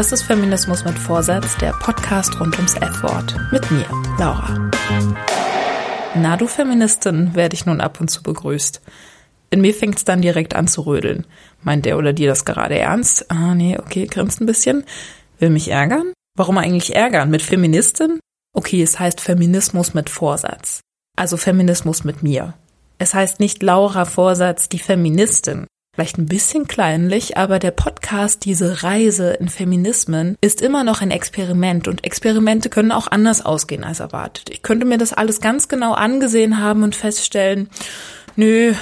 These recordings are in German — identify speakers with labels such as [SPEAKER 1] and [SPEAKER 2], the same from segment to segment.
[SPEAKER 1] Das ist Feminismus mit Vorsatz, der Podcast rund ums F-Wort. Mit mir, Laura. Na, du Feministin, werde ich nun ab und zu begrüßt. In mir fängt's dann direkt an zu rödeln. Meint der oder die das gerade ernst? Ah, nee, okay, grinst ein bisschen. Will mich ärgern? Warum eigentlich ärgern? Mit Feministin? Okay, es heißt Feminismus mit Vorsatz. Also Feminismus mit mir. Es heißt nicht Laura Vorsatz, die Feministin. Vielleicht ein bisschen kleinlich, aber der Podcast, diese Reise in Feminismen, ist immer noch ein Experiment und Experimente können auch anders ausgehen als erwartet. Ich könnte mir das alles ganz genau angesehen haben und feststellen, nö,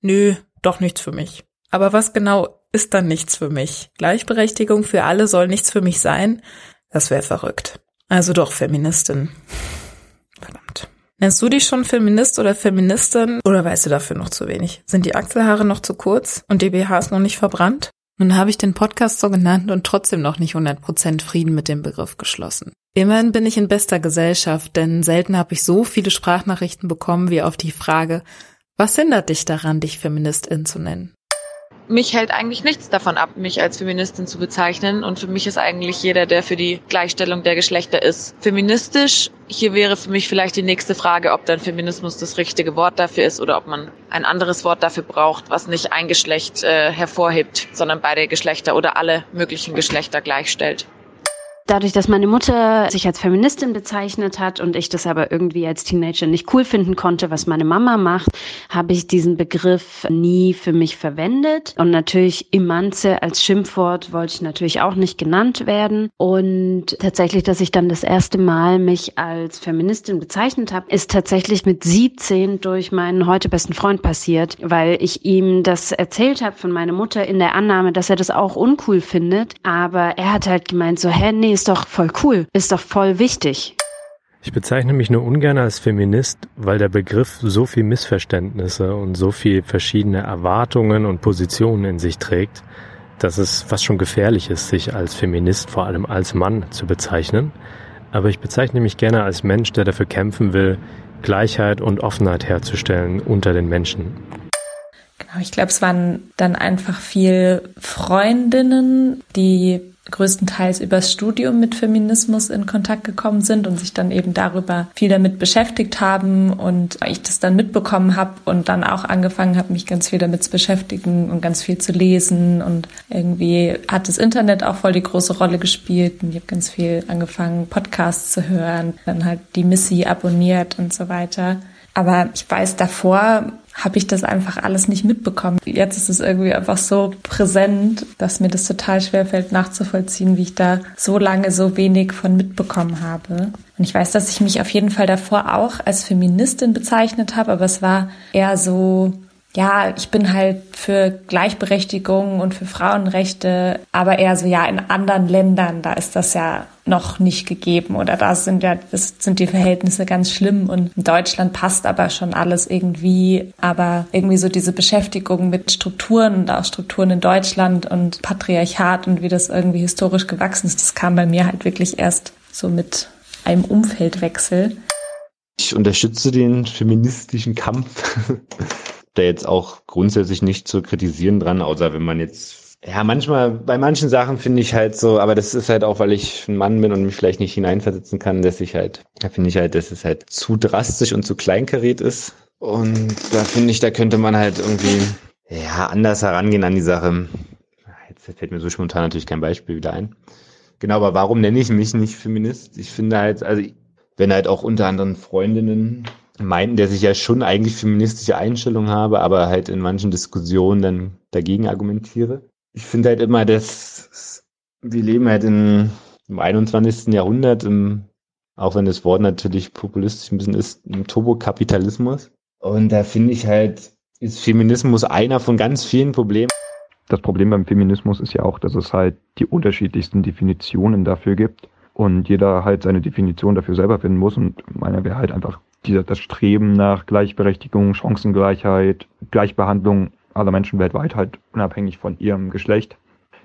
[SPEAKER 1] nö, doch nichts für mich. Aber was genau ist dann nichts für mich? Gleichberechtigung für alle soll nichts für mich sein? Das wäre verrückt. Also doch Feministin. Verdammt. Nennst du dich schon Feminist oder Feministin oder weißt du dafür noch zu wenig? Sind die Achselhaare noch zu kurz und die BHs noch nicht verbrannt? Nun habe ich den Podcast so genannt und trotzdem noch nicht 100% Frieden mit dem Begriff geschlossen. Immerhin bin ich in bester Gesellschaft, denn selten habe ich so viele Sprachnachrichten bekommen wie auf die Frage, was hindert dich daran, dich Feministin zu nennen?
[SPEAKER 2] Mich hält eigentlich nichts davon ab, mich als Feministin zu bezeichnen. Und für mich ist eigentlich jeder, der für die Gleichstellung der Geschlechter ist, feministisch. Hier wäre für mich vielleicht die nächste Frage, ob dann Feminismus das richtige Wort dafür ist oder ob man ein anderes Wort dafür braucht, was nicht ein Geschlecht äh, hervorhebt, sondern beide Geschlechter oder alle möglichen Geschlechter gleichstellt.
[SPEAKER 3] Dadurch, dass meine Mutter sich als Feministin bezeichnet hat und ich das aber irgendwie als Teenager nicht cool finden konnte, was meine Mama macht, habe ich diesen Begriff nie für mich verwendet. Und natürlich Imanze als Schimpfwort wollte ich natürlich auch nicht genannt werden. Und tatsächlich, dass ich dann das erste Mal mich als Feministin bezeichnet habe, ist tatsächlich mit 17 durch meinen heute besten Freund passiert, weil ich ihm das erzählt habe von meiner Mutter in der Annahme, dass er das auch uncool findet. Aber er hat halt gemeint so, hä, nee, ist doch voll cool, ist doch voll wichtig.
[SPEAKER 4] Ich bezeichne mich nur ungern als Feminist, weil der Begriff so viel Missverständnisse und so viel verschiedene Erwartungen und Positionen in sich trägt, dass es fast schon gefährlich ist, sich als Feminist, vor allem als Mann, zu bezeichnen. Aber ich bezeichne mich gerne als Mensch, der dafür kämpfen will, Gleichheit und Offenheit herzustellen unter den Menschen.
[SPEAKER 1] Genau, ich glaube, es waren dann einfach viel Freundinnen, die größtenteils übers Studium mit Feminismus in Kontakt gekommen sind und sich dann eben darüber viel damit beschäftigt haben und ich das dann mitbekommen habe und dann auch angefangen habe, mich ganz viel damit zu beschäftigen und ganz viel zu lesen und irgendwie hat das Internet auch voll die große Rolle gespielt und ich habe ganz viel angefangen, Podcasts zu hören, dann halt die Missy abonniert und so weiter. Aber ich weiß, davor habe ich das einfach alles nicht mitbekommen. Jetzt ist es irgendwie einfach so präsent, dass mir das total schwer fällt nachzuvollziehen, wie ich da so lange so wenig von mitbekommen habe. Und ich weiß, dass ich mich auf jeden Fall davor auch als Feministin bezeichnet habe, aber es war eher so, ja, ich bin halt für Gleichberechtigung und für Frauenrechte, aber eher so, ja, in anderen Ländern, da ist das ja noch nicht gegeben oder da sind ja, das sind die Verhältnisse ganz schlimm und in Deutschland passt aber schon alles irgendwie, aber irgendwie so diese Beschäftigung mit Strukturen und auch Strukturen in Deutschland und Patriarchat und wie das irgendwie historisch gewachsen ist, das kam bei mir halt wirklich erst so mit einem Umfeldwechsel.
[SPEAKER 5] Ich unterstütze den feministischen Kampf, der jetzt auch grundsätzlich nicht zu kritisieren dran, außer wenn man jetzt ja, manchmal, bei manchen Sachen finde ich halt so, aber das ist halt auch, weil ich ein Mann bin und mich vielleicht nicht hineinversetzen kann, dass ich halt, da finde ich halt, dass es halt zu drastisch und zu kleinkariert ist. Und da finde ich, da könnte man halt irgendwie, ja, anders herangehen an die Sache. Jetzt fällt mir so spontan natürlich kein Beispiel wieder ein. Genau, aber warum nenne ich mich nicht Feminist? Ich finde halt, also wenn halt auch unter anderem Freundinnen meinten, dass ich ja schon eigentlich feministische Einstellungen habe, aber halt in manchen Diskussionen dann dagegen argumentiere. Ich finde halt immer, dass wir leben halt in, im 21. Jahrhundert, im, auch wenn das Wort natürlich populistisch ein bisschen ist, im Turbokapitalismus. Und da finde ich halt, ist Feminismus einer von ganz vielen Problemen.
[SPEAKER 6] Das Problem beim Feminismus ist ja auch, dass es halt die unterschiedlichsten Definitionen dafür gibt und jeder halt seine Definition dafür selber finden muss. Und meiner wäre halt einfach dieser, das Streben nach Gleichberechtigung, Chancengleichheit, Gleichbehandlung aller Menschen weltweit halt unabhängig von ihrem Geschlecht.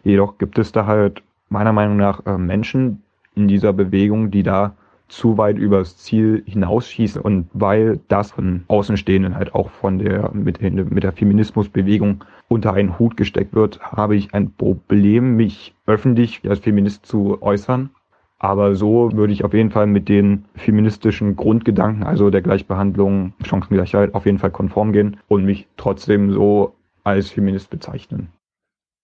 [SPEAKER 6] Jedoch gibt es da halt meiner Meinung nach äh, Menschen in dieser Bewegung, die da zu weit übers Ziel hinausschießen und weil das von Außenstehenden halt auch von der mit, mit der Feminismusbewegung unter einen Hut gesteckt wird, habe ich ein Problem, mich öffentlich als Feminist zu äußern aber so würde ich auf jeden Fall mit den feministischen Grundgedanken, also der Gleichbehandlung, Chancengleichheit, auf jeden Fall konform gehen und mich trotzdem so als Feminist bezeichnen.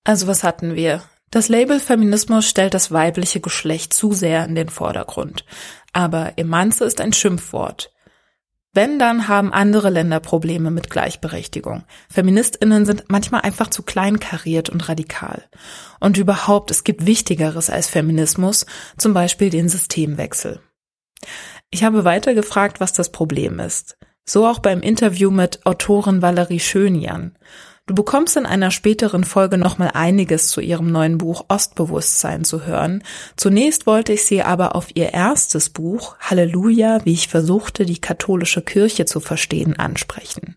[SPEAKER 1] Also was hatten wir? Das Label Feminismus stellt das weibliche Geschlecht zu sehr in den Vordergrund. Aber Emanze ist ein Schimpfwort. Wenn, dann haben andere Länder Probleme mit Gleichberechtigung. Feministinnen sind manchmal einfach zu kleinkariert und radikal. Und überhaupt, es gibt Wichtigeres als Feminismus, zum Beispiel den Systemwechsel. Ich habe weiter gefragt, was das Problem ist. So auch beim Interview mit Autorin Valerie Schönjan. Du bekommst in einer späteren Folge nochmal einiges zu ihrem neuen Buch Ostbewusstsein zu hören. Zunächst wollte ich sie aber auf ihr erstes Buch Halleluja, wie ich versuchte, die katholische Kirche zu verstehen, ansprechen.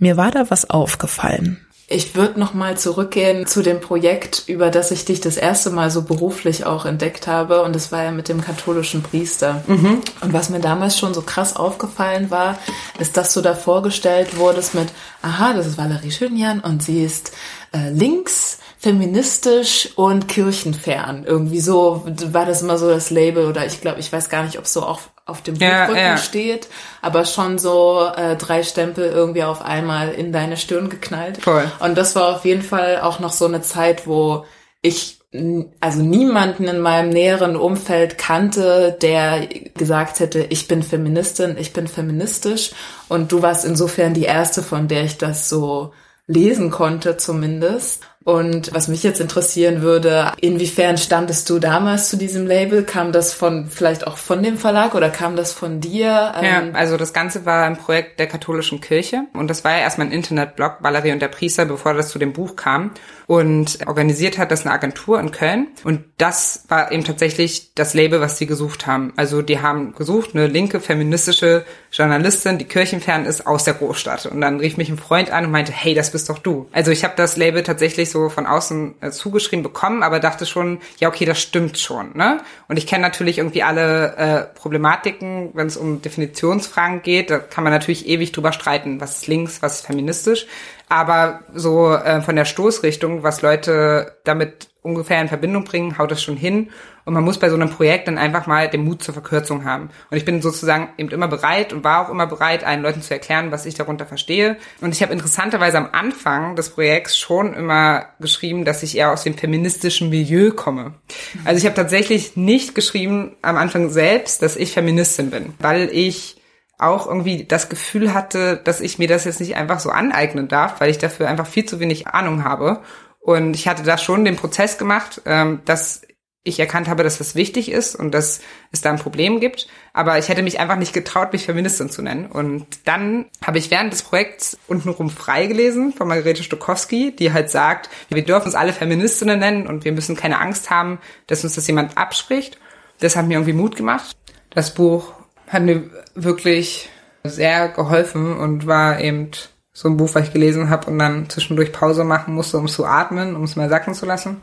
[SPEAKER 1] Mir war da was aufgefallen. Ich würde noch mal zurückgehen zu dem Projekt, über das ich dich das erste Mal so beruflich auch entdeckt habe. Und das war ja mit dem katholischen Priester. Mhm. Und was mir damals schon so krass aufgefallen war, ist, dass du da vorgestellt wurdest mit, aha, das ist Valerie Schönjan und sie ist äh, links, feministisch und kirchenfern. Irgendwie so war das immer so das Label oder ich glaube, ich weiß gar nicht, ob es so auch auf dem Buchrücken ja, ja. steht, aber schon so äh, drei Stempel irgendwie auf einmal in deine Stirn geknallt. Voll. Und das war auf jeden Fall auch noch so eine Zeit, wo ich also niemanden in meinem näheren Umfeld kannte, der gesagt hätte, ich bin Feministin, ich bin feministisch. Und du warst insofern die erste, von der ich das so lesen konnte zumindest. Und was mich jetzt interessieren würde, inwiefern standest du damals zu diesem Label? Kam das von vielleicht auch von dem Verlag oder kam das von dir?
[SPEAKER 7] Ja, ähm, also das Ganze war ein Projekt der katholischen Kirche und das war ja erstmal ein Internetblog, Valerie und der Priester, bevor das zu dem Buch kam. Und organisiert hat das eine Agentur in Köln. Und das war eben tatsächlich das Label, was sie gesucht haben. Also die haben gesucht, eine linke feministische Journalistin, die kirchenfern ist, aus der Großstadt. Und dann rief mich ein Freund an und meinte, hey, das bist doch du. Also ich habe das Label tatsächlich so von außen äh, zugeschrieben bekommen, aber dachte schon, ja, okay, das stimmt schon. Ne? Und ich kenne natürlich irgendwie alle äh, Problematiken, wenn es um Definitionsfragen geht. Da kann man natürlich ewig drüber streiten, was ist links, was ist feministisch. Aber so äh, von der Stoßrichtung, was Leute damit ungefähr in Verbindung bringen, haut es schon hin. Und man muss bei so einem Projekt dann einfach mal den Mut zur Verkürzung haben. Und ich bin sozusagen eben immer bereit und war auch immer bereit, allen Leuten zu erklären, was ich darunter verstehe. Und ich habe interessanterweise am Anfang des Projekts schon immer geschrieben, dass ich eher aus dem feministischen Milieu komme. Also ich habe tatsächlich nicht geschrieben am Anfang selbst, dass ich Feministin bin, weil ich auch irgendwie das Gefühl hatte, dass ich mir das jetzt nicht einfach so aneignen darf, weil ich dafür einfach viel zu wenig Ahnung habe. Und ich hatte da schon den Prozess gemacht, ähm, dass ich erkannt habe, dass das wichtig ist und dass es da ein Problem gibt. Aber ich hätte mich einfach nicht getraut, mich Feministin zu nennen. Und dann habe ich während des Projekts untenrum freigelesen von Margarete Stokowski, die halt sagt, wir dürfen uns alle Feministinnen nennen und wir müssen keine Angst haben, dass uns das jemand abspricht. Das hat mir irgendwie Mut gemacht. Das Buch hat mir wirklich sehr geholfen und war eben so ein Buch, was ich gelesen habe und dann zwischendurch Pause machen musste, um zu atmen, um es mal sacken zu lassen.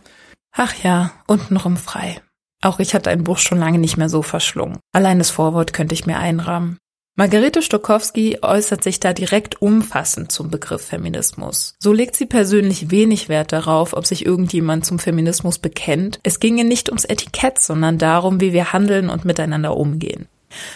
[SPEAKER 1] Ach ja, untenrum frei. Auch ich hatte ein Buch schon lange nicht mehr so verschlungen. Allein das Vorwort könnte ich mir einrahmen. Margarete Stokowski äußert sich da direkt umfassend zum Begriff Feminismus. So legt sie persönlich wenig Wert darauf, ob sich irgendjemand zum Feminismus bekennt. Es ginge nicht ums Etikett, sondern darum, wie wir handeln und miteinander umgehen.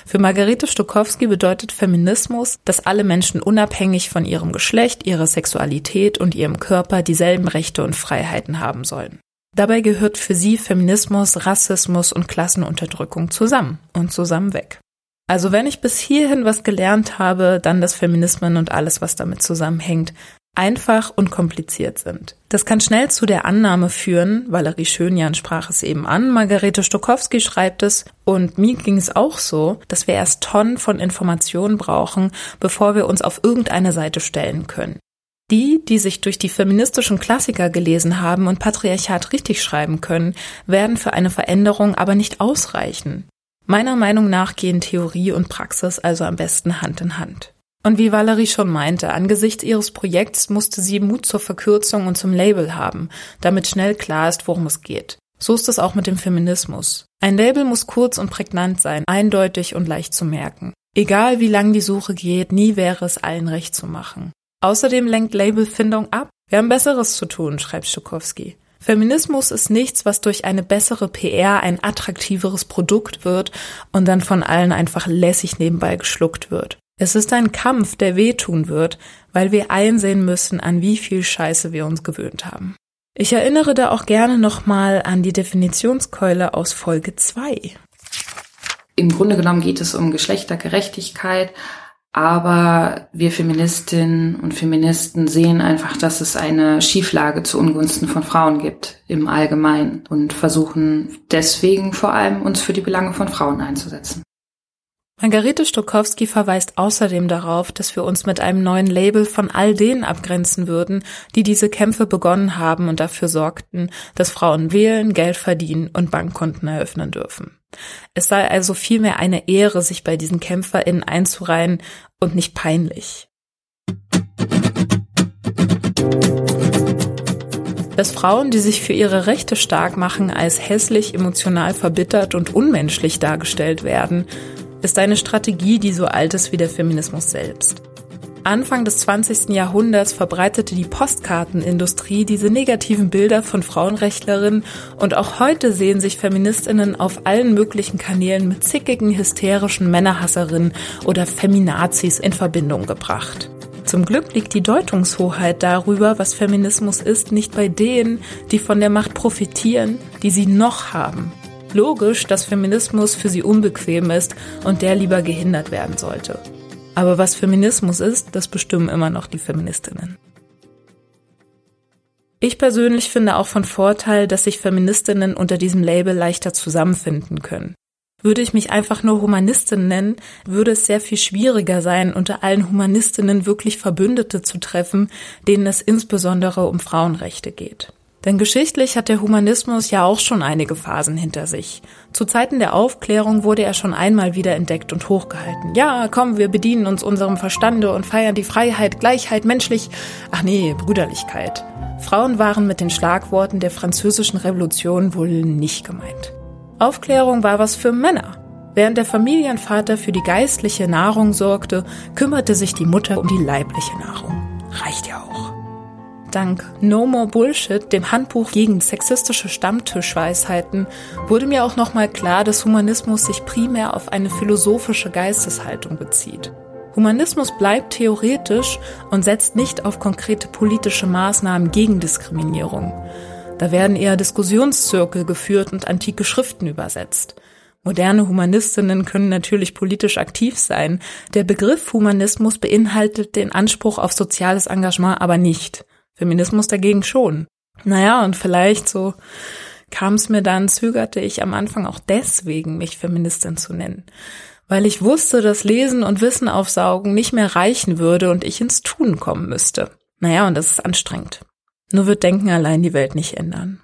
[SPEAKER 1] Für Margarete Stokowski bedeutet Feminismus, dass alle Menschen unabhängig von ihrem Geschlecht, ihrer Sexualität und ihrem Körper dieselben Rechte und Freiheiten haben sollen. Dabei gehört für sie Feminismus, Rassismus und Klassenunterdrückung zusammen und zusammen weg. Also wenn ich bis hierhin was gelernt habe, dann dass Feminismen und alles, was damit zusammenhängt, einfach und kompliziert sind. Das kann schnell zu der Annahme führen, Valerie Schönjan sprach es eben an, Margarete Stokowski schreibt es und mir ging es auch so, dass wir erst Tonnen von Informationen brauchen, bevor wir uns auf irgendeine Seite stellen können. Die, die sich durch die feministischen Klassiker gelesen haben und Patriarchat richtig schreiben können, werden für eine Veränderung aber nicht ausreichen. Meiner Meinung nach gehen Theorie und Praxis also am besten Hand in Hand. Und wie Valerie schon meinte, angesichts ihres Projekts musste sie Mut zur Verkürzung und zum Label haben, damit schnell klar ist, worum es geht. So ist es auch mit dem Feminismus. Ein Label muss kurz und prägnant sein, eindeutig und leicht zu merken. Egal wie lang die Suche geht, nie wäre es allen recht zu machen. Außerdem lenkt Labelfindung ab. Wir haben Besseres zu tun, schreibt Stokowski. Feminismus ist nichts, was durch eine bessere PR ein attraktiveres Produkt wird und dann von allen einfach lässig nebenbei geschluckt wird. Es ist ein Kampf, der wehtun wird, weil wir einsehen müssen, an wie viel Scheiße wir uns gewöhnt haben. Ich erinnere da auch gerne nochmal an die Definitionskeule aus Folge 2.
[SPEAKER 8] Im Grunde genommen geht es um Geschlechtergerechtigkeit, aber wir Feministinnen und Feministen sehen einfach, dass es eine Schieflage zu Ungunsten von Frauen gibt im Allgemeinen und versuchen deswegen vor allem uns für die Belange von Frauen einzusetzen.
[SPEAKER 1] Margarete Stokowski verweist außerdem darauf, dass wir uns mit einem neuen Label von all denen abgrenzen würden, die diese Kämpfe begonnen haben und dafür sorgten, dass Frauen wählen, Geld verdienen und Bankkonten eröffnen dürfen. Es sei also vielmehr eine Ehre, sich bei diesen KämpferInnen einzureihen und nicht peinlich. Dass Frauen, die sich für ihre Rechte stark machen, als hässlich, emotional verbittert und unmenschlich dargestellt werden, ist eine Strategie, die so alt ist wie der Feminismus selbst. Anfang des 20. Jahrhunderts verbreitete die Postkartenindustrie diese negativen Bilder von Frauenrechtlerinnen und auch heute sehen sich Feministinnen auf allen möglichen Kanälen mit zickigen, hysterischen Männerhasserinnen oder Feminazis in Verbindung gebracht. Zum Glück liegt die Deutungshoheit darüber, was Feminismus ist, nicht bei denen, die von der Macht profitieren, die sie noch haben logisch, dass Feminismus für sie unbequem ist und der lieber gehindert werden sollte. Aber was Feminismus ist, das bestimmen immer noch die Feministinnen. Ich persönlich finde auch von Vorteil, dass sich Feministinnen unter diesem Label leichter zusammenfinden können. Würde ich mich einfach nur Humanistin nennen, würde es sehr viel schwieriger sein, unter allen Humanistinnen wirklich Verbündete zu treffen, denen es insbesondere um Frauenrechte geht. Denn geschichtlich hat der Humanismus ja auch schon einige Phasen hinter sich. Zu Zeiten der Aufklärung wurde er schon einmal wieder entdeckt und hochgehalten. Ja, komm, wir bedienen uns unserem Verstande und feiern die Freiheit, Gleichheit, menschlich, ach nee, Brüderlichkeit. Frauen waren mit den Schlagworten der französischen Revolution wohl nicht gemeint. Aufklärung war was für Männer. Während der Familienvater für die geistliche Nahrung sorgte, kümmerte sich die Mutter um die leibliche Nahrung. Reicht ja auch. Dank No More Bullshit, dem Handbuch gegen sexistische Stammtischweisheiten, wurde mir auch nochmal klar, dass Humanismus sich primär auf eine philosophische Geisteshaltung bezieht. Humanismus bleibt theoretisch und setzt nicht auf konkrete politische Maßnahmen gegen Diskriminierung. Da werden eher Diskussionszirkel geführt und antike Schriften übersetzt. Moderne Humanistinnen können natürlich politisch aktiv sein. Der Begriff Humanismus beinhaltet den Anspruch auf soziales Engagement aber nicht. Feminismus dagegen schon. Naja, und vielleicht so kam es mir dann, zögerte ich am Anfang auch deswegen, mich Feministin zu nennen. Weil ich wusste, dass Lesen und Wissen aufsaugen nicht mehr reichen würde und ich ins Tun kommen müsste. Naja, und das ist anstrengend. Nur wird Denken allein die Welt nicht ändern.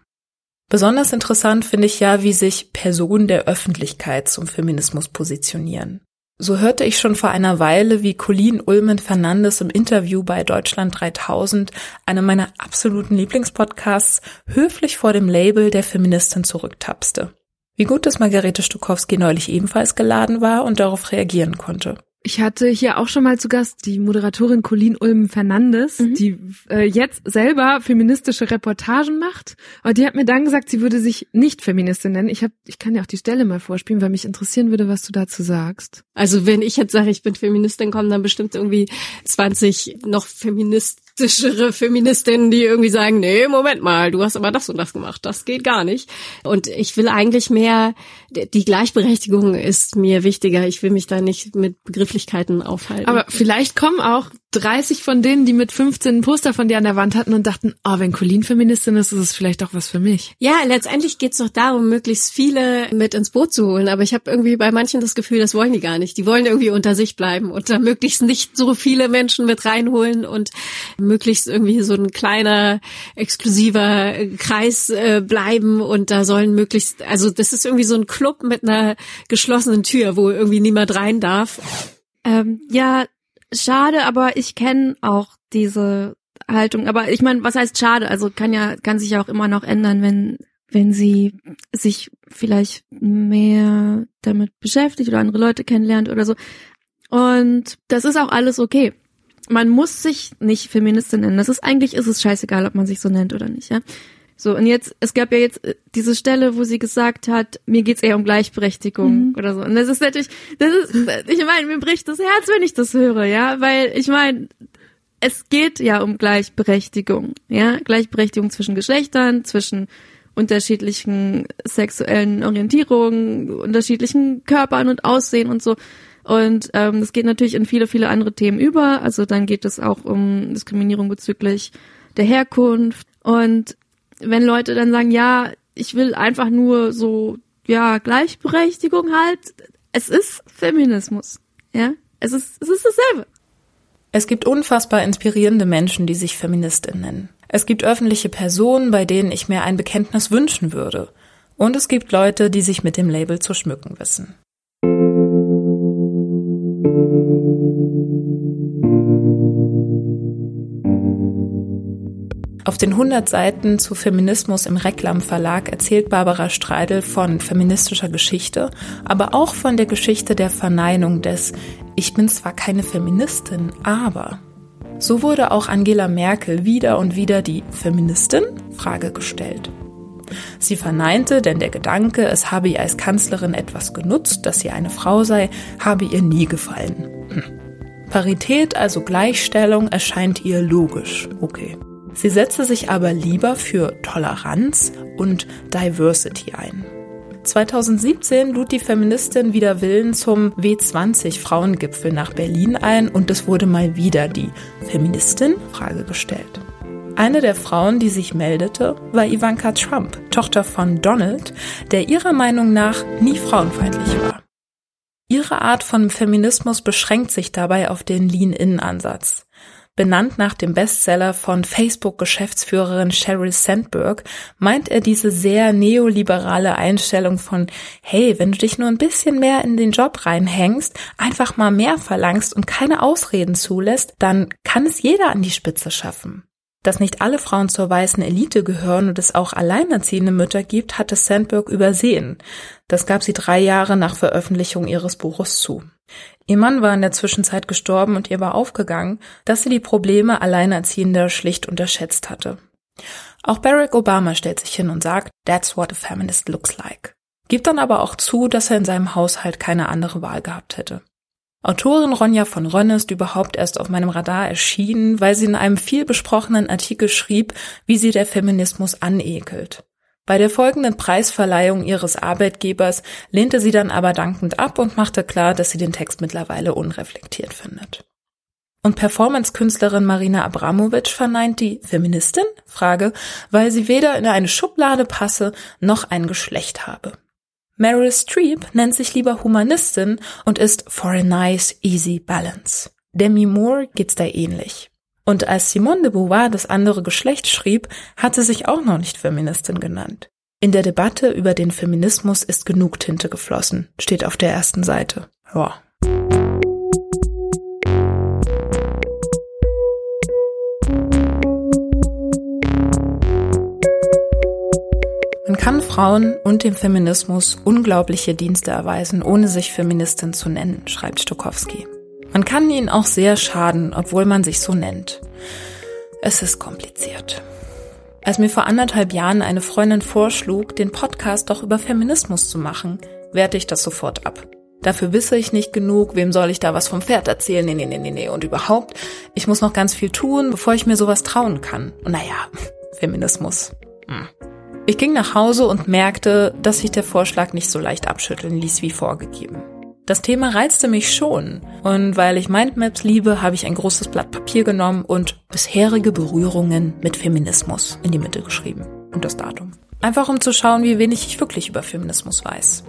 [SPEAKER 1] Besonders interessant finde ich ja, wie sich Personen der Öffentlichkeit zum Feminismus positionieren. So hörte ich schon vor einer Weile, wie Colleen Ulmen Fernandes im Interview bei Deutschland 3000, einem meiner absoluten Lieblingspodcasts, höflich vor dem Label der Feministin zurücktapste. Wie gut, dass Margarete Stukowski neulich ebenfalls geladen war und darauf reagieren konnte.
[SPEAKER 9] Ich hatte hier auch schon mal zu Gast die Moderatorin Colleen Ulm Fernandes, mhm. die äh, jetzt selber feministische Reportagen macht. Aber die hat mir dann gesagt, sie würde sich nicht Feministin nennen. Ich hab, ich kann dir auch die Stelle mal vorspielen, weil mich interessieren würde, was du dazu sagst.
[SPEAKER 10] Also wenn ich jetzt sage, ich bin Feministin, kommen dann bestimmt irgendwie 20 noch Feminist drastischere Feministinnen, die irgendwie sagen, nee, Moment mal, du hast aber das und das gemacht, das geht gar nicht. Und ich will eigentlich mehr, die Gleichberechtigung ist mir wichtiger. Ich will mich da nicht mit Begrifflichkeiten aufhalten.
[SPEAKER 9] Aber vielleicht kommen auch 30 von denen, die mit 15 ein Poster von dir an der Wand hatten und dachten, oh, wenn Colleen Feministin ist, ist es vielleicht auch was für mich.
[SPEAKER 10] Ja, letztendlich geht's doch darum, möglichst viele mit ins Boot zu holen. Aber ich habe irgendwie bei manchen das Gefühl, das wollen die gar nicht. Die wollen irgendwie unter sich bleiben und da möglichst nicht so viele Menschen mit reinholen und möglichst irgendwie so ein kleiner, exklusiver Kreis äh, bleiben und da sollen möglichst, also das ist irgendwie so ein Club mit einer geschlossenen Tür, wo irgendwie niemand rein darf.
[SPEAKER 11] Ähm, ja, schade, aber ich kenne auch diese Haltung. Aber ich meine, was heißt schade? Also kann ja, kann sich ja auch immer noch ändern, wenn, wenn sie sich vielleicht mehr damit beschäftigt oder andere Leute kennenlernt oder so. Und das ist auch alles okay. Man muss sich nicht Feministin nennen. Das ist eigentlich ist es scheißegal, ob man sich so nennt oder nicht, ja. So, und jetzt, es gab ja jetzt äh, diese Stelle, wo sie gesagt hat, mir geht's eher um Gleichberechtigung mhm. oder so. Und das ist natürlich, das ist, ich meine, mir bricht das Herz, wenn ich das höre, ja, weil ich meine, es geht ja um Gleichberechtigung, ja, Gleichberechtigung zwischen Geschlechtern, zwischen unterschiedlichen sexuellen Orientierungen, unterschiedlichen Körpern und Aussehen und so. Und ähm, das geht natürlich in viele, viele andere Themen über. Also dann geht es auch um Diskriminierung bezüglich der Herkunft. Und wenn Leute dann sagen, ja, ich will einfach nur so, ja, Gleichberechtigung halt, es ist Feminismus. Ja, es ist, es ist dasselbe.
[SPEAKER 1] Es gibt unfassbar inspirierende Menschen, die sich Feministin nennen. Es gibt öffentliche Personen, bei denen ich mir ein Bekenntnis wünschen würde. Und es gibt Leute, die sich mit dem Label zu schmücken wissen. Auf den 100 Seiten zu Feminismus im Reklam Verlag erzählt Barbara Streidel von feministischer Geschichte, aber auch von der Geschichte der Verneinung des Ich bin zwar keine Feministin, aber. So wurde auch Angela Merkel wieder und wieder die Feministin Frage gestellt. Sie verneinte, denn der Gedanke, es habe ihr als Kanzlerin etwas genutzt, dass sie eine Frau sei, habe ihr nie gefallen. Hm. Parität, also Gleichstellung, erscheint ihr logisch. Okay. Sie setzte sich aber lieber für Toleranz und Diversity ein. 2017 lud die Feministin wieder Willen zum W20 Frauengipfel nach Berlin ein und es wurde mal wieder die Feministin Frage gestellt. Eine der Frauen, die sich meldete, war Ivanka Trump, Tochter von Donald, der ihrer Meinung nach nie frauenfeindlich war. Ihre Art von Feminismus beschränkt sich dabei auf den Lean-In-Ansatz benannt nach dem Bestseller von Facebook-Geschäftsführerin Sheryl Sandberg, meint er diese sehr neoliberale Einstellung von, hey, wenn du dich nur ein bisschen mehr in den Job reinhängst, einfach mal mehr verlangst und keine Ausreden zulässt, dann kann es jeder an die Spitze schaffen. Dass nicht alle Frauen zur weißen Elite gehören und es auch alleinerziehende Mütter gibt, hatte Sandberg übersehen. Das gab sie drei Jahre nach Veröffentlichung ihres Buches zu. Ihr Mann war in der Zwischenzeit gestorben und ihr war aufgegangen, dass sie die Probleme Alleinerziehender schlicht unterschätzt hatte. Auch Barack Obama stellt sich hin und sagt, that's what a feminist looks like. Gibt dann aber auch zu, dass er in seinem Haushalt keine andere Wahl gehabt hätte. Autorin Ronja von Rönne ist überhaupt erst auf meinem Radar erschienen, weil sie in einem viel besprochenen Artikel schrieb, wie sie der Feminismus anekelt. Bei der folgenden Preisverleihung ihres Arbeitgebers lehnte sie dann aber dankend ab und machte klar, dass sie den Text mittlerweile unreflektiert findet. Und Performance-Künstlerin Marina Abramovic verneint die Feministin? Frage, weil sie weder in eine Schublade passe noch ein Geschlecht habe. Meryl Streep nennt sich lieber Humanistin und ist for a nice, easy balance. Demi Moore geht's da ähnlich. Und als Simone de Beauvoir das andere Geschlecht schrieb, hat sie sich auch noch nicht Feministin genannt. In der Debatte über den Feminismus ist genug Tinte geflossen, steht auf der ersten Seite. Ja. Man kann Frauen und dem Feminismus unglaubliche Dienste erweisen, ohne sich Feministin zu nennen, schreibt Stokowski. Man kann ihnen auch sehr schaden, obwohl man sich so nennt. Es ist kompliziert. Als mir vor anderthalb Jahren eine Freundin vorschlug, den Podcast doch über Feminismus zu machen, wehrte ich das sofort ab. Dafür wisse ich nicht genug, wem soll ich da was vom Pferd erzählen? Nee, nee, nee, nee, nee. Und überhaupt, ich muss noch ganz viel tun, bevor ich mir sowas trauen kann. Und naja, Feminismus. Hm. Ich ging nach Hause und merkte, dass sich der Vorschlag nicht so leicht abschütteln ließ wie vorgegeben. Das Thema reizte mich schon. Und weil ich Mindmaps liebe, habe ich ein großes Blatt Papier genommen und bisherige Berührungen mit Feminismus in die Mitte geschrieben. Und das Datum. Einfach um zu schauen, wie wenig ich wirklich über Feminismus weiß.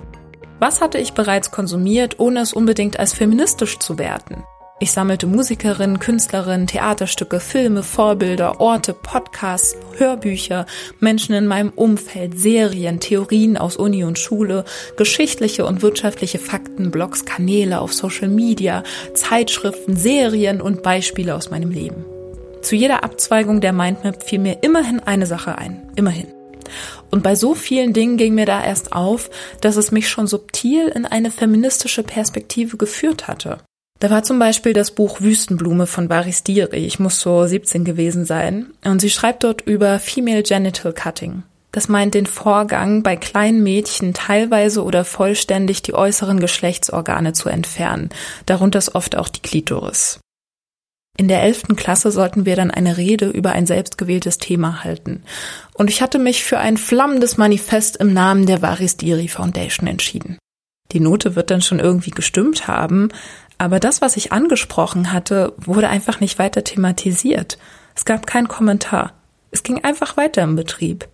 [SPEAKER 1] Was hatte ich bereits konsumiert, ohne es unbedingt als feministisch zu werten? Ich sammelte Musikerinnen, Künstlerinnen, Theaterstücke, Filme, Vorbilder, Orte, Podcasts, Hörbücher, Menschen in meinem Umfeld, Serien, Theorien aus Uni und Schule, geschichtliche und wirtschaftliche Fakten, Blogs, Kanäle auf Social Media, Zeitschriften, Serien und Beispiele aus meinem Leben. Zu jeder Abzweigung der Mindmap fiel mir immerhin eine Sache ein. Immerhin. Und bei so vielen Dingen ging mir da erst auf, dass es mich schon subtil in eine feministische Perspektive geführt hatte. Da war zum Beispiel das Buch Wüstenblume von Baris Diri. Ich muss so 17 gewesen sein. Und sie schreibt dort über Female Genital Cutting. Das meint den Vorgang, bei kleinen Mädchen teilweise oder vollständig die äußeren Geschlechtsorgane zu entfernen. Darunter ist oft auch die Klitoris. In der elften Klasse sollten wir dann eine Rede über ein selbstgewähltes Thema halten. Und ich hatte mich für ein flammendes Manifest im Namen der Varis Diri Foundation entschieden. Die Note wird dann schon irgendwie gestimmt haben, aber das, was ich angesprochen hatte, wurde einfach nicht weiter thematisiert. Es gab keinen Kommentar. Es ging einfach weiter im Betrieb.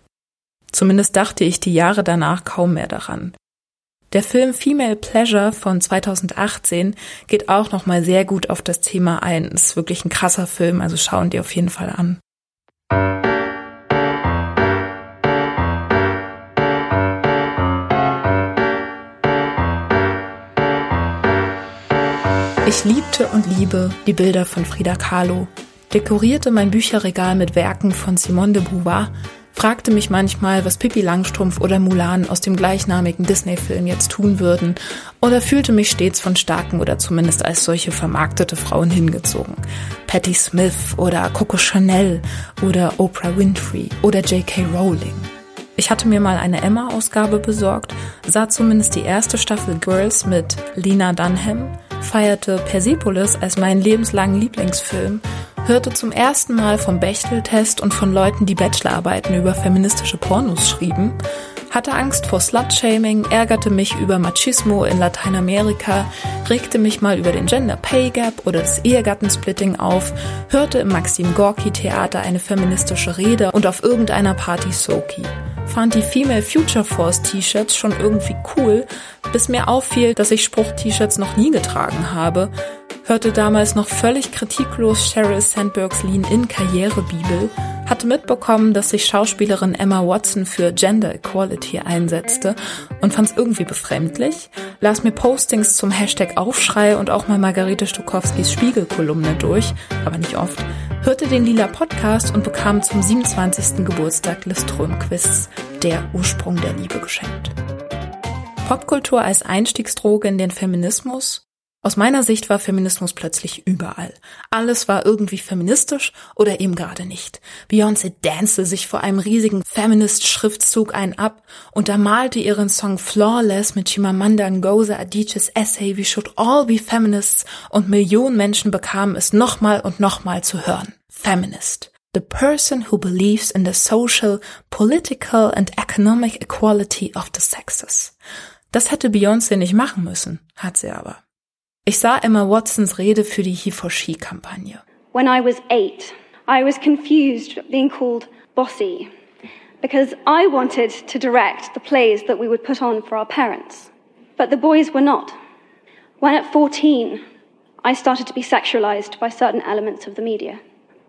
[SPEAKER 1] Zumindest dachte ich die Jahre danach kaum mehr daran. Der Film Female Pleasure von 2018 geht auch nochmal sehr gut auf das Thema ein. Ist wirklich ein krasser Film, also schauen die auf jeden Fall an. Ich liebte und liebe die Bilder von Frida Kahlo, dekorierte mein Bücherregal mit Werken von Simone de Beauvoir, fragte mich manchmal, was Pippi Langstrumpf oder Mulan aus dem gleichnamigen Disney-Film jetzt tun würden, oder fühlte mich stets von starken oder zumindest als solche vermarktete Frauen hingezogen. Patti Smith oder Coco Chanel oder Oprah Winfrey oder J.K. Rowling. Ich hatte mir mal eine Emma-Ausgabe besorgt, sah zumindest die erste Staffel Girls mit Lena Dunham, feierte Persepolis als meinen lebenslangen Lieblingsfilm, hörte zum ersten Mal vom Bechtel-Test und von Leuten, die Bachelorarbeiten über feministische Pornos schrieben, hatte Angst vor Slut-Shaming, ärgerte mich über Machismo in Lateinamerika, regte mich mal über den Gender Pay Gap oder das Ehegattensplitting auf, hörte im Maxim Gorki Theater eine feministische Rede und auf irgendeiner Party Soki. Fand die Female Future Force T-Shirts schon irgendwie cool, bis mir auffiel, dass ich Spruch-T-Shirts noch nie getragen habe, hörte damals noch völlig kritiklos Sheryl Sandbergs Lean-In-Karrierebibel, hatte mitbekommen, dass sich Schauspielerin Emma Watson für Gender Equality einsetzte und fand es irgendwie befremdlich, las mir Postings zum Hashtag Aufschrei und auch mal Margarete Stokowskis Spiegelkolumne durch, aber nicht oft, hörte den Lila Podcast und bekam zum 27. Geburtstag Les Strömquists der Ursprung der Liebe geschenkt. Popkultur als Einstiegsdroge in den Feminismus? Aus meiner Sicht war Feminismus plötzlich überall. Alles war irgendwie feministisch oder eben gerade nicht. Beyoncé danste sich vor einem riesigen Feminist-Schriftzug ein ab, untermalte ihren Song Flawless mit Chimamanda Ngozi Adichie's Essay We Should All Be Feminists und Millionen Menschen bekamen es nochmal und nochmal zu hören. Feminist. The person who believes in the social, political and economic equality of the sexes. Das hätte Beyoncé nicht machen müssen, hat sie aber. Ich sah Emma Watsons Rede für die He for She Kampagne.
[SPEAKER 12] When I was eight, I was confused being called bossy because I wanted to direct the plays that we would put on for our parents, but the boys were not. When at 14, I started to be sexualized by certain elements of the media.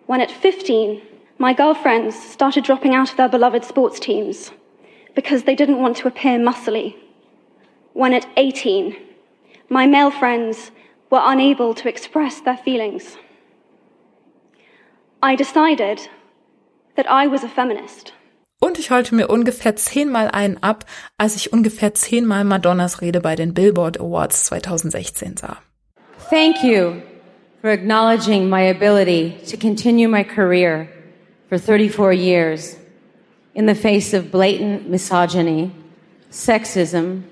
[SPEAKER 12] When at 15, my girlfriends started dropping out of their beloved sports teams because they didn't want to appear muscly. When at 18, my male friends were unable to express their feelings. I decided that I was a feminist.
[SPEAKER 1] Und ich heulte mir ungefähr zehnmal einen ab, als ich ungefähr zehnmal Madonnas Rede bei den Billboard Awards 2016 sah.
[SPEAKER 13] Thank you for acknowledging my ability to continue my career for 34 years in the face of blatant misogyny, sexism,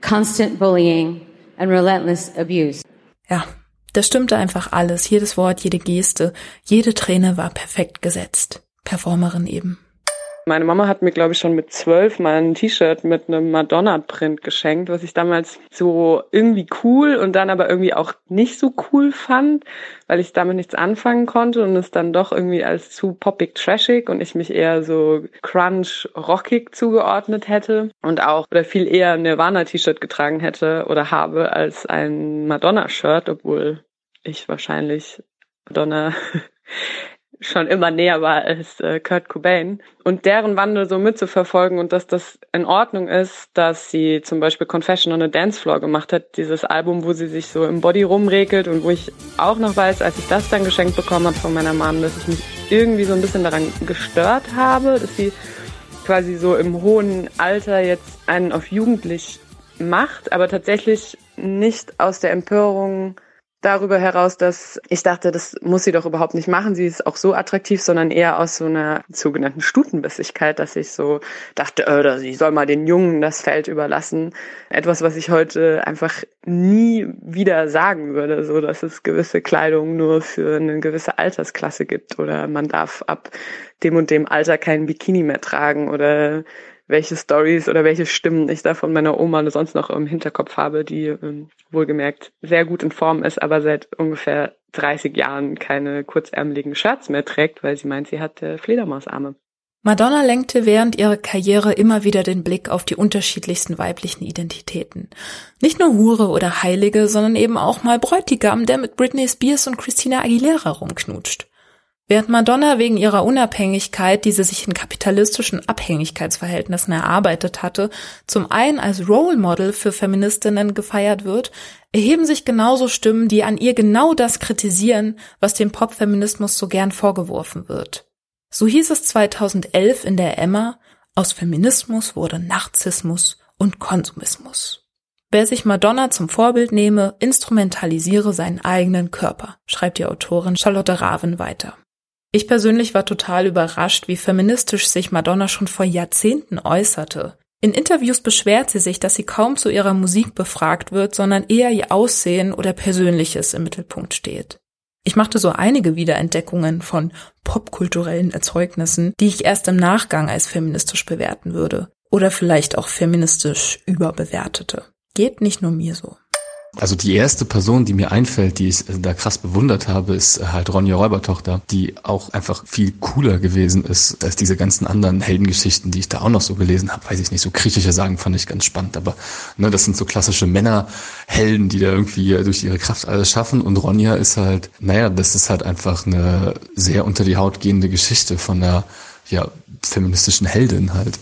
[SPEAKER 13] constant bullying, and relentless abuse.
[SPEAKER 1] Ja, das stimmte einfach alles. Jedes Wort, jede Geste, jede Träne war perfekt gesetzt. Performerin eben.
[SPEAKER 14] Meine Mama hat mir, glaube ich, schon mit zwölf mal ein T-Shirt mit einem Madonna-Print geschenkt, was ich damals so irgendwie cool und dann aber irgendwie auch nicht so cool fand, weil ich damit nichts anfangen konnte und es dann doch irgendwie als zu poppig trashig und ich mich eher so crunch rockig zugeordnet hätte und auch oder viel eher ein Nirvana-T-Shirt getragen hätte oder habe als ein Madonna-Shirt, obwohl ich wahrscheinlich Madonna schon immer näher war als äh, Kurt Cobain. Und deren Wandel so mitzuverfolgen und dass das in Ordnung ist, dass sie zum Beispiel Confession on a Dance Floor gemacht hat, dieses Album, wo sie sich so im Body rumregelt und wo ich auch noch weiß, als ich das dann geschenkt bekommen habe von meiner Mom, dass ich mich irgendwie so ein bisschen daran gestört habe, dass sie quasi so im hohen Alter jetzt einen auf jugendlich macht, aber tatsächlich nicht aus der Empörung darüber heraus, dass ich dachte, das muss sie doch überhaupt nicht machen. Sie ist auch so attraktiv, sondern eher aus so einer sogenannten Stutenbissigkeit, dass ich so dachte, äh, sie soll mal den Jungen das Feld überlassen. Etwas, was ich heute einfach nie wieder sagen würde, so dass es gewisse Kleidung nur für eine gewisse Altersklasse gibt oder man darf ab dem und dem Alter keinen Bikini mehr tragen oder welche Stories oder welche Stimmen ich da von meiner Oma oder sonst noch im Hinterkopf habe, die ähm, wohlgemerkt sehr gut in Form ist, aber seit ungefähr 30 Jahren keine kurzärmeligen Shirts mehr trägt, weil sie meint, sie hat äh, Fledermausarme.
[SPEAKER 1] Madonna lenkte während ihrer Karriere immer wieder den Blick auf die unterschiedlichsten weiblichen Identitäten. Nicht nur Hure oder Heilige, sondern eben auch mal Bräutigam, der mit Britney Spears und Christina Aguilera rumknutscht. Während Madonna wegen ihrer Unabhängigkeit, die sie sich in kapitalistischen Abhängigkeitsverhältnissen erarbeitet hatte, zum einen als Role Model für Feministinnen gefeiert wird, erheben sich genauso Stimmen, die an ihr genau das kritisieren, was dem Popfeminismus so gern vorgeworfen wird. So hieß es 2011 in der Emma, aus Feminismus wurde Narzissmus und Konsumismus. Wer sich Madonna zum Vorbild nehme, instrumentalisiere seinen eigenen Körper, schreibt die Autorin Charlotte Raven weiter. Ich persönlich war total überrascht, wie feministisch sich Madonna schon vor Jahrzehnten äußerte. In Interviews beschwert sie sich, dass sie kaum zu ihrer Musik befragt wird, sondern eher ihr Aussehen oder Persönliches im Mittelpunkt steht. Ich machte so einige Wiederentdeckungen von popkulturellen Erzeugnissen, die ich erst im Nachgang als feministisch bewerten würde oder vielleicht auch feministisch überbewertete. Geht nicht nur mir so.
[SPEAKER 15] Also die erste Person, die mir einfällt, die ich da krass bewundert habe, ist halt Ronja Räubertochter, die auch einfach viel cooler gewesen ist als diese ganzen anderen Heldengeschichten, die ich da auch noch so gelesen habe. Weiß ich nicht, so griechische Sagen fand ich ganz spannend, aber ne, das sind so klassische Männerhelden, die da irgendwie durch ihre Kraft alles schaffen. Und Ronja ist halt, naja, das ist halt einfach eine sehr unter die Haut gehende Geschichte von einer ja, feministischen Heldin halt.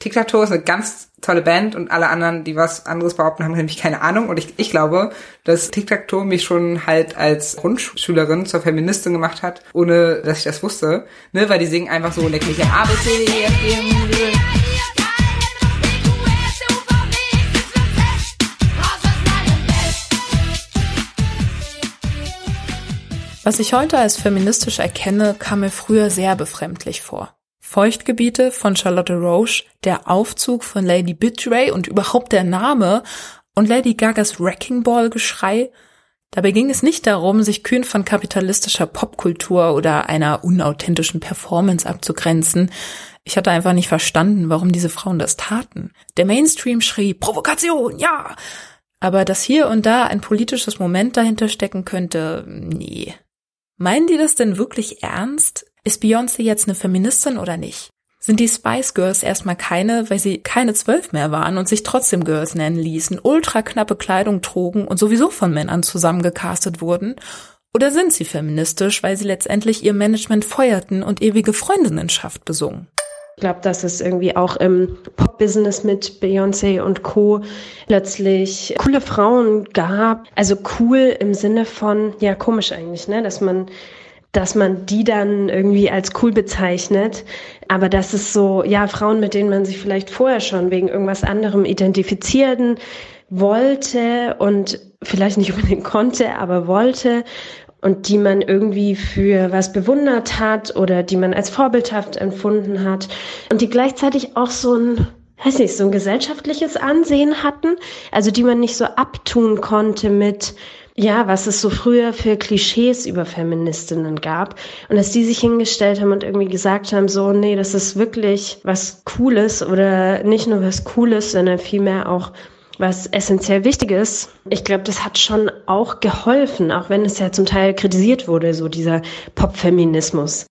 [SPEAKER 7] Tic Tac Toe ist eine ganz tolle Band und alle anderen, die was anderes behaupten, haben nämlich keine Ahnung. Und ich, ich glaube, dass Tic Tac Toe mich schon halt als Grundschülerin zur Feministin gemacht hat, ohne dass ich das wusste. Ne, weil die singen einfach so leck mich A, B, C, D, E, F, G, M,
[SPEAKER 1] Was ich heute als feministisch erkenne, kam mir früher sehr befremdlich vor. Feuchtgebiete von Charlotte Roche, der Aufzug von Lady Bitray und überhaupt der Name und Lady Gagas Wrecking Ball Geschrei. Dabei ging es nicht darum, sich kühn von kapitalistischer Popkultur oder einer unauthentischen Performance abzugrenzen. Ich hatte einfach nicht verstanden, warum diese Frauen das taten. Der Mainstream schrie Provokation, ja. Aber dass hier und da ein politisches Moment dahinter stecken könnte, nee. Meinen die das denn wirklich ernst? Ist Beyoncé jetzt eine Feministin oder nicht? Sind die Spice Girls erstmal keine, weil sie keine zwölf mehr waren und sich trotzdem Girls nennen ließen, ultra knappe Kleidung trugen und sowieso von Männern zusammengecastet wurden? Oder sind sie feministisch, weil sie letztendlich ihr Management feuerten und ewige Freundinnenschaft besungen?
[SPEAKER 3] Ich glaube, dass es irgendwie auch im Pop-Business mit Beyoncé und Co. plötzlich coole Frauen gab. Also cool im Sinne von, ja, komisch eigentlich, ne? Dass man dass man die dann irgendwie als cool bezeichnet. Aber das ist so, ja, Frauen, mit denen man sich vielleicht vorher schon wegen irgendwas anderem identifizieren wollte und vielleicht nicht unbedingt konnte, aber wollte und die man irgendwie für was bewundert hat oder die man als vorbildhaft empfunden hat und die gleichzeitig auch so ein
[SPEAKER 16] weiß nicht, so ein gesellschaftliches Ansehen hatten, also die man nicht so abtun konnte mit, ja, was es so früher für Klischees über Feministinnen gab und dass die sich hingestellt haben und irgendwie gesagt haben, so, nee, das ist wirklich was Cooles oder nicht nur was Cooles, sondern vielmehr auch was essentiell Wichtiges. Ich glaube, das hat schon auch geholfen, auch wenn es ja zum Teil kritisiert wurde, so dieser Popfeminismus.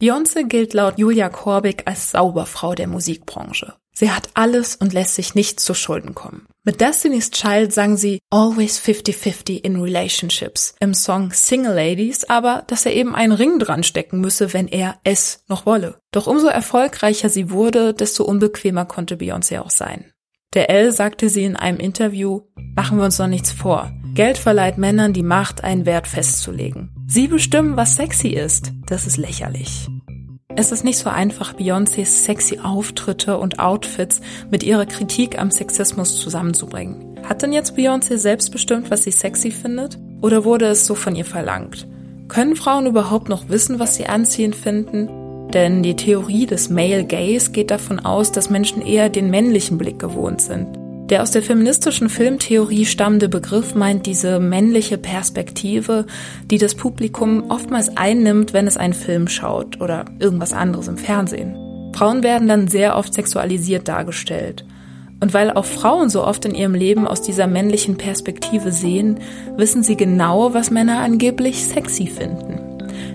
[SPEAKER 1] Beyoncé gilt laut Julia Korbig als Sauberfrau der Musikbranche. Sie hat alles und lässt sich nicht zu Schulden kommen. Mit Destiny's Child sang sie Always 50-50 in Relationships im Song Single Ladies, aber dass er eben einen Ring dran stecken müsse, wenn er es noch wolle. Doch umso erfolgreicher sie wurde, desto unbequemer konnte Beyoncé auch sein. Der L sagte sie in einem Interview, machen wir uns doch nichts vor. Geld verleiht Männern die Macht, einen Wert festzulegen. Sie bestimmen, was sexy ist. Das ist lächerlich. Es ist nicht so einfach, Beyoncés sexy Auftritte und Outfits mit ihrer Kritik am Sexismus zusammenzubringen. Hat denn jetzt Beyoncé selbst bestimmt, was sie sexy findet? Oder wurde es so von ihr verlangt? Können Frauen überhaupt noch wissen, was sie anziehend finden? Denn die Theorie des Male Gaze geht davon aus, dass Menschen eher den männlichen Blick gewohnt sind. Der aus der feministischen Filmtheorie stammende Begriff meint diese männliche Perspektive, die das Publikum oftmals einnimmt, wenn es einen Film schaut oder irgendwas anderes im Fernsehen. Frauen werden dann sehr oft sexualisiert dargestellt. Und weil auch Frauen so oft in ihrem Leben aus dieser männlichen Perspektive sehen, wissen sie genau, was Männer angeblich sexy finden.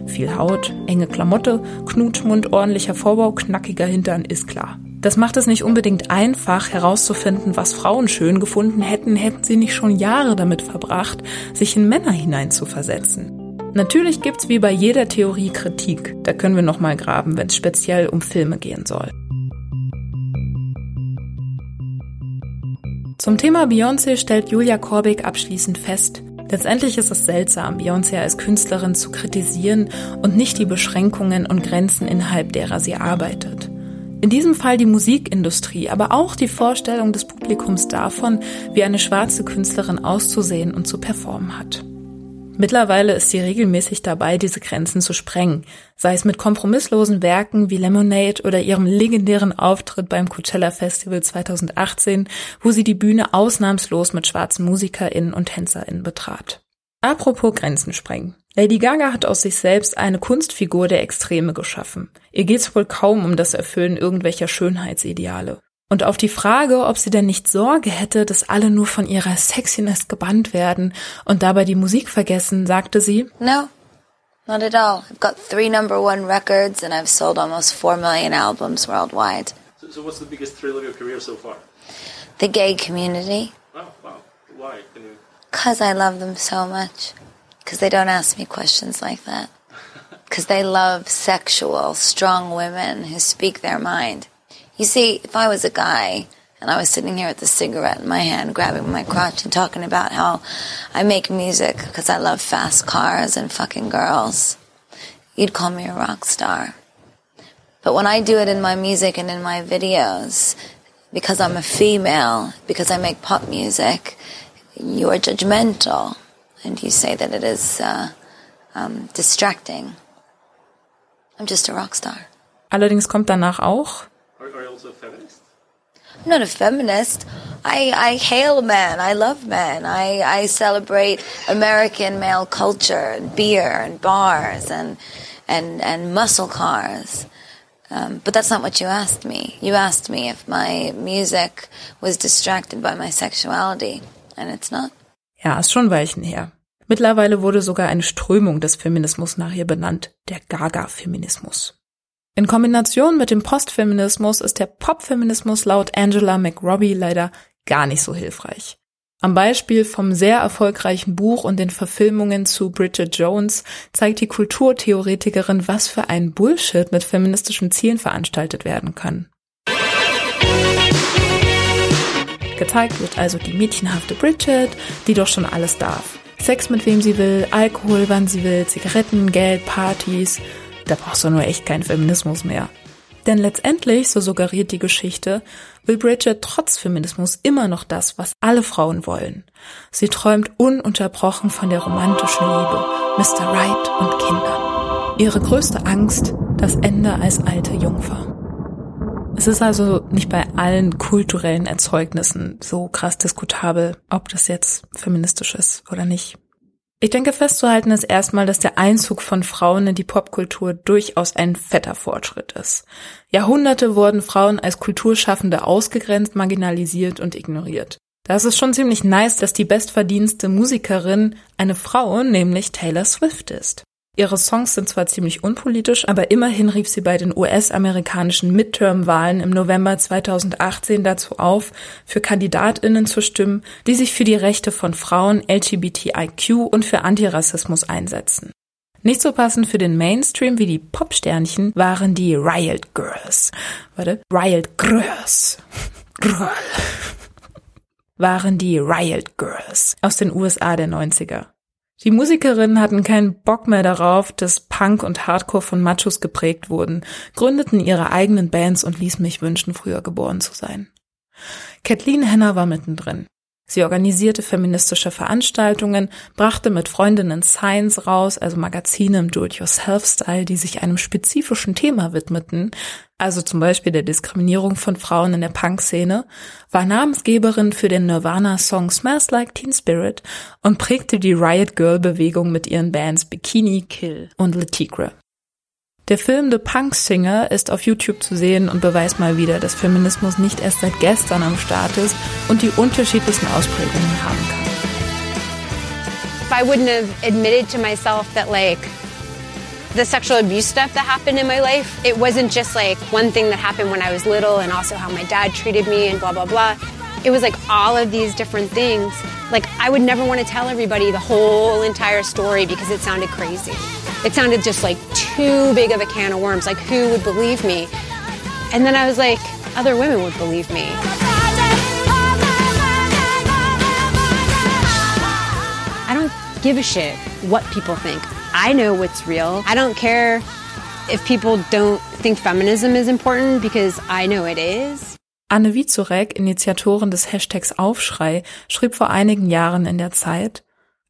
[SPEAKER 1] Viel Haut, enge Klamotte, Knutschmund, ordentlicher Vorbau, knackiger Hintern ist klar. Das macht es nicht unbedingt einfach herauszufinden, was Frauen schön gefunden hätten, hätten sie nicht schon Jahre damit verbracht, sich in Männer hineinzuversetzen. Natürlich gibt's wie bei jeder Theorie Kritik. Da können wir nochmal graben, wenn es speziell um Filme gehen soll. Zum Thema Beyoncé stellt Julia Korbig abschließend fest, letztendlich ist es seltsam, Beyoncé als Künstlerin zu kritisieren und nicht die Beschränkungen und Grenzen innerhalb derer sie arbeitet. In diesem Fall die Musikindustrie, aber auch die Vorstellung des Publikums davon, wie eine schwarze Künstlerin auszusehen und zu performen hat. Mittlerweile ist sie regelmäßig dabei, diese Grenzen zu sprengen, sei es mit kompromisslosen Werken wie Lemonade oder ihrem legendären Auftritt beim Coachella Festival 2018, wo sie die Bühne ausnahmslos mit schwarzen MusikerInnen und TänzerInnen betrat. Apropos Grenzen sprengen. Lady Gaga hat aus sich selbst eine Kunstfigur der Extreme geschaffen. Ihr geht's wohl kaum um das Erfüllen irgendwelcher Schönheitsideale. Und auf die Frage, ob sie denn nicht Sorge hätte, dass alle nur von ihrer Sexiness gebannt werden und dabei die Musik vergessen, sagte sie,
[SPEAKER 17] No, not at all. I've got three number one records and I've sold almost four million albums worldwide.
[SPEAKER 18] So, so what's the biggest thrill of your career so far?
[SPEAKER 17] The gay community.
[SPEAKER 18] Oh, wow. Why? Can you...
[SPEAKER 17] Because I love them so much. Because they don't ask me questions like that. Because they love sexual, strong women who speak their mind. You see, if I was a guy and I was sitting here with a cigarette in my hand, grabbing my crotch and talking about how I make music because I love fast cars and fucking girls, you'd call me a rock star. But when I do it in my music and in my videos, because I'm a female, because I make pop music, you are judgmental and you say that it is uh, um, distracting. I'm just a rock star.
[SPEAKER 1] Allerdings kommt danach auch.
[SPEAKER 18] Are, are you also a feminist?
[SPEAKER 17] I'm not a feminist. I, I hail men. I love men. I, I celebrate American male culture and beer and bars and, and, and muscle cars. Um, but that's not what you asked me. You asked me if my music was distracted by my sexuality, and it's not.
[SPEAKER 1] Ja, ist schon Weichen her. Mittlerweile wurde sogar eine Strömung des Feminismus nach ihr benannt, der Gaga-Feminismus. In Kombination mit dem Postfeminismus ist der Popfeminismus laut Angela McRobbie leider gar nicht so hilfreich. Am Beispiel vom sehr erfolgreichen Buch und den Verfilmungen zu Bridget Jones zeigt die Kulturtheoretikerin, was für ein Bullshit mit feministischen Zielen veranstaltet werden kann. Gezeigt wird also die mädchenhafte Bridget, die doch schon alles darf. Sex mit wem sie will, Alkohol wann sie will, Zigaretten, Geld, Partys. Da brauchst du nur echt keinen Feminismus mehr. Denn letztendlich, so suggeriert die Geschichte, will Bridget trotz Feminismus immer noch das, was alle Frauen wollen. Sie träumt ununterbrochen von der romantischen Liebe, Mr. Right und Kindern. Ihre größte Angst, das Ende als alte Jungfer. Es ist also nicht bei allen kulturellen Erzeugnissen so krass diskutabel, ob das jetzt feministisch ist oder nicht. Ich denke festzuhalten ist erstmal, dass der Einzug von Frauen in die Popkultur durchaus ein fetter Fortschritt ist. Jahrhunderte wurden Frauen als Kulturschaffende ausgegrenzt, marginalisiert und ignoriert. Da ist schon ziemlich nice, dass die bestverdienste Musikerin eine Frau, nämlich Taylor Swift ist. Ihre Songs sind zwar ziemlich unpolitisch, aber immerhin rief sie bei den US-amerikanischen Midterm-Wahlen im November 2018 dazu auf, für Kandidatinnen zu stimmen, die sich für die Rechte von Frauen, LGBTIQ und für Antirassismus einsetzen. Nicht so passend für den Mainstream wie die Popsternchen waren die Riot Girls. Warte, Riot Girls. Girl. waren die Riot Girls aus den USA der 90er. Die Musikerinnen hatten keinen Bock mehr darauf, dass Punk und Hardcore von Machos geprägt wurden, gründeten ihre eigenen Bands und ließen mich wünschen, früher geboren zu sein. Kathleen Henner war mittendrin. Sie organisierte feministische Veranstaltungen, brachte mit Freundinnen Science raus, also Magazine im Do-it-yourself-Style, die sich einem spezifischen Thema widmeten, also zum Beispiel der Diskriminierung von Frauen in der Punk-Szene, war Namensgeberin für den Nirvana-Song Smells Like Teen Spirit und prägte die Riot Girl-Bewegung mit ihren Bands Bikini, Kill und Le Tigre. Der Film The Punk Singer ist auf YouTube zu sehen und beweist mal wieder, dass Feminismus nicht erst seit gestern am Start ist und die unterschiedlichsten Ausprägungen haben kann.
[SPEAKER 19] If I wouldn't have admitted to myself that like the sexual abuse stuff that happened in my life, it wasn't just like one thing that happened when I was little and also how my dad treated me and blah blah blah. It was like all of these different things. Like I would never want to tell everybody the whole entire story because it sounded crazy. It sounded just like too big of a can of worms. Like, who would believe me? And then I was like, other women would believe me. I don't give a shit what people think. I know what's real. I don't care if people don't think feminism is important because I know it is.
[SPEAKER 1] Anne Wiezurek, Initiatorin des Hashtags Aufschrei, schrieb vor einigen Jahren in der Zeit,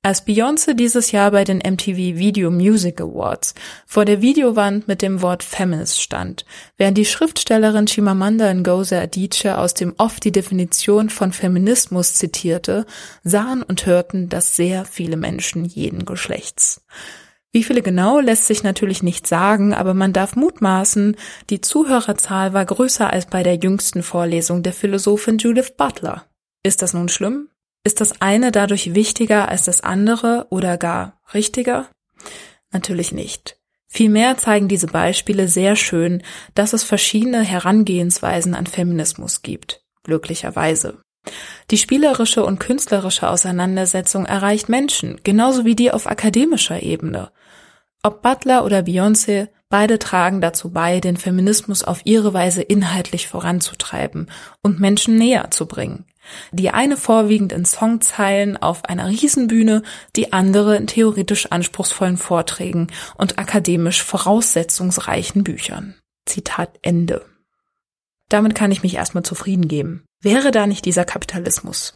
[SPEAKER 1] als Beyoncé dieses Jahr bei den MTV Video Music Awards vor der Videowand mit dem Wort Feminist stand, während die Schriftstellerin Chimamanda Ngozi Adichie aus dem Off die Definition von Feminismus zitierte, sahen und hörten das sehr viele Menschen jeden Geschlechts. Wie viele genau lässt sich natürlich nicht sagen, aber man darf mutmaßen, die Zuhörerzahl war größer als bei der jüngsten Vorlesung der Philosophin Judith Butler. Ist das nun schlimm? Ist das eine dadurch wichtiger als das andere oder gar richtiger? Natürlich nicht. Vielmehr zeigen diese Beispiele sehr schön, dass es verschiedene Herangehensweisen an Feminismus gibt. Glücklicherweise. Die spielerische und künstlerische Auseinandersetzung erreicht Menschen, genauso wie die auf akademischer Ebene. Ob Butler oder Beyoncé, beide tragen dazu bei, den Feminismus auf ihre Weise inhaltlich voranzutreiben und Menschen näher zu bringen. Die eine vorwiegend in Songzeilen auf einer Riesenbühne, die andere in theoretisch anspruchsvollen Vorträgen und akademisch voraussetzungsreichen Büchern. Zitat Ende. Damit kann ich mich erstmal zufrieden geben. Wäre da nicht dieser Kapitalismus?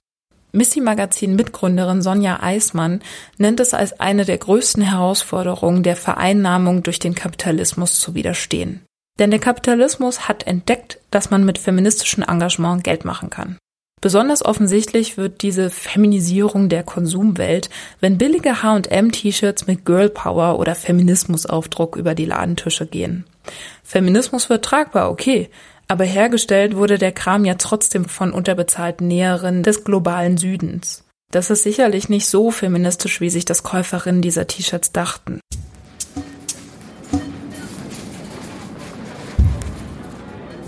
[SPEAKER 1] Missy Magazin Mitgründerin Sonja Eismann nennt es als eine der größten Herausforderungen der Vereinnahmung durch den Kapitalismus zu widerstehen. Denn der Kapitalismus hat entdeckt, dass man mit feministischem Engagement Geld machen kann. Besonders offensichtlich wird diese Feminisierung der Konsumwelt, wenn billige H&M-T-Shirts mit Girl Power oder Feminismusaufdruck über die Ladentische gehen. Feminismus wird tragbar, okay, aber hergestellt wurde der Kram ja trotzdem von unterbezahlten Näherinnen des globalen Südens. Das ist sicherlich nicht so feministisch, wie sich das Käuferinnen dieser T-Shirts dachten.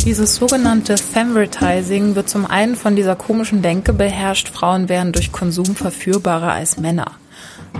[SPEAKER 1] Dieses sogenannte Femvertising wird zum einen von dieser komischen Denke beherrscht, Frauen wären durch Konsum verführbarer als Männer.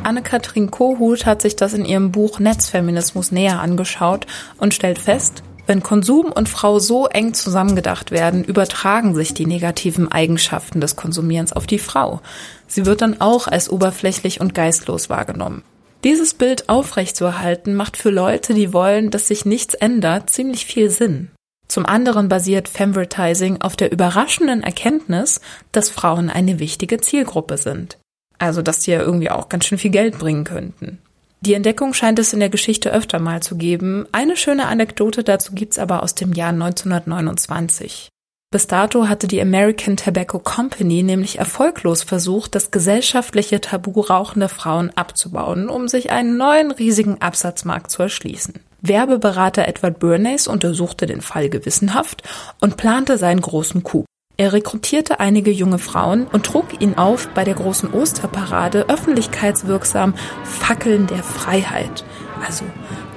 [SPEAKER 1] Anne-Kathrin Kohut hat sich das in ihrem Buch Netzfeminismus näher angeschaut und stellt fest, wenn Konsum und Frau so eng zusammengedacht werden, übertragen sich die negativen Eigenschaften des Konsumierens auf die Frau. Sie wird dann auch als oberflächlich und geistlos wahrgenommen. Dieses Bild aufrechtzuerhalten macht für Leute, die wollen, dass sich nichts ändert, ziemlich viel Sinn. Zum anderen basiert Femvertising auf der überraschenden Erkenntnis, dass Frauen eine wichtige Zielgruppe sind. Also, dass die ja irgendwie auch ganz schön viel Geld bringen könnten. Die Entdeckung scheint es in der Geschichte öfter mal zu geben. Eine schöne Anekdote dazu gibt's aber aus dem Jahr 1929. Bis dato hatte die American Tobacco Company nämlich erfolglos versucht, das gesellschaftliche Tabu rauchender Frauen abzubauen, um sich einen neuen riesigen Absatzmarkt zu erschließen. Werbeberater Edward Bernays untersuchte den Fall gewissenhaft und plante seinen großen Coup. Er rekrutierte einige junge Frauen und trug ihnen auf, bei der großen Osterparade öffentlichkeitswirksam Fackeln der Freiheit, also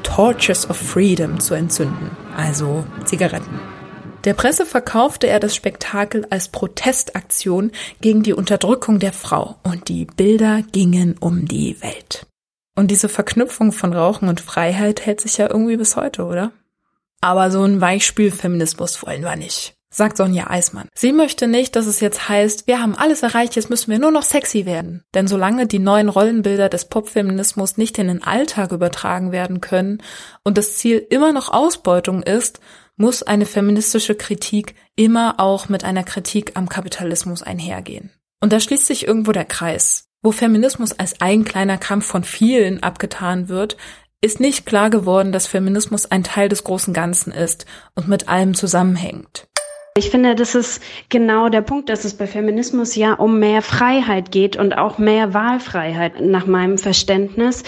[SPEAKER 1] Torches of Freedom zu entzünden, also Zigaretten. Der Presse verkaufte er das Spektakel als Protestaktion gegen die Unterdrückung der Frau und die Bilder gingen um die Welt. Und diese Verknüpfung von Rauchen und Freiheit hält sich ja irgendwie bis heute, oder? Aber so ein Weichspülfeminismus wollen wir nicht, sagt Sonja Eismann. Sie möchte nicht, dass es jetzt heißt, wir haben alles erreicht, jetzt müssen wir nur noch sexy werden. Denn solange die neuen Rollenbilder des Popfeminismus nicht in den Alltag übertragen werden können und das Ziel immer noch Ausbeutung ist, muss eine feministische Kritik immer auch mit einer Kritik am Kapitalismus einhergehen. Und da schließt sich irgendwo der Kreis. Wo Feminismus als ein kleiner Kampf von vielen abgetan wird, ist nicht klar geworden, dass Feminismus ein Teil des großen Ganzen ist und mit allem zusammenhängt.
[SPEAKER 3] Ich finde, das ist genau der Punkt, dass es bei Feminismus ja um mehr Freiheit geht und auch mehr Wahlfreiheit nach meinem Verständnis.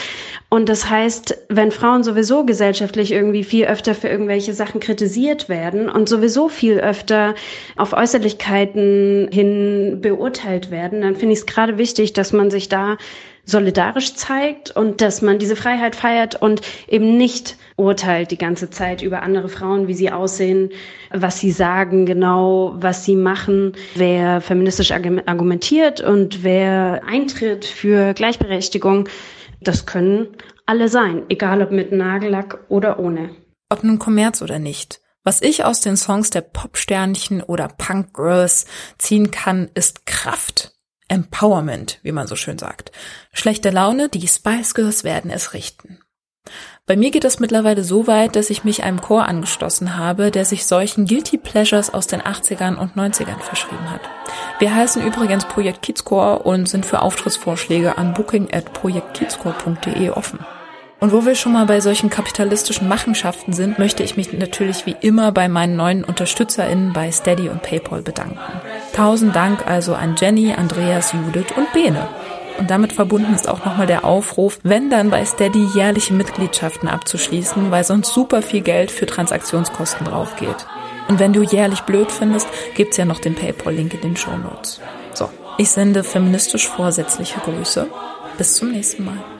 [SPEAKER 3] Und das heißt, wenn Frauen sowieso gesellschaftlich irgendwie viel öfter für irgendwelche Sachen kritisiert werden und sowieso viel öfter auf Äußerlichkeiten hin beurteilt werden, dann finde ich es gerade wichtig, dass man sich da solidarisch zeigt und dass man diese Freiheit feiert und eben nicht urteilt die ganze Zeit über andere Frauen, wie sie aussehen, was sie sagen, genau, was sie machen, wer feministisch argumentiert und wer eintritt für Gleichberechtigung. Das können alle sein, egal ob mit Nagellack oder ohne.
[SPEAKER 1] Ob nun Kommerz oder nicht. Was ich aus den Songs der Popsternchen oder Punk Girls ziehen kann, ist Kraft. Empowerment, wie man so schön sagt. Schlechte Laune, die Spice Girls werden es richten. Bei mir geht es mittlerweile so weit, dass ich mich einem Chor angeschlossen habe, der sich solchen Guilty Pleasures aus den 80ern und 90ern verschrieben hat. Wir heißen übrigens Projekt Kiezchor und sind für Auftrittsvorschläge an booking at projektkiezchor.de offen. Und wo wir schon mal bei solchen kapitalistischen Machenschaften sind, möchte ich mich natürlich wie immer bei meinen neuen UnterstützerInnen bei Steady und PayPal bedanken. Tausend Dank also an Jenny, Andreas, Judith und Bene. Und damit verbunden ist auch nochmal der Aufruf, wenn dann bei Steady jährliche Mitgliedschaften abzuschließen, weil sonst super viel Geld für Transaktionskosten drauf geht. Und wenn du jährlich blöd findest, gibt's ja noch den PayPal-Link in den Show Notes. So, ich sende feministisch vorsätzliche Grüße. Bis zum nächsten Mal.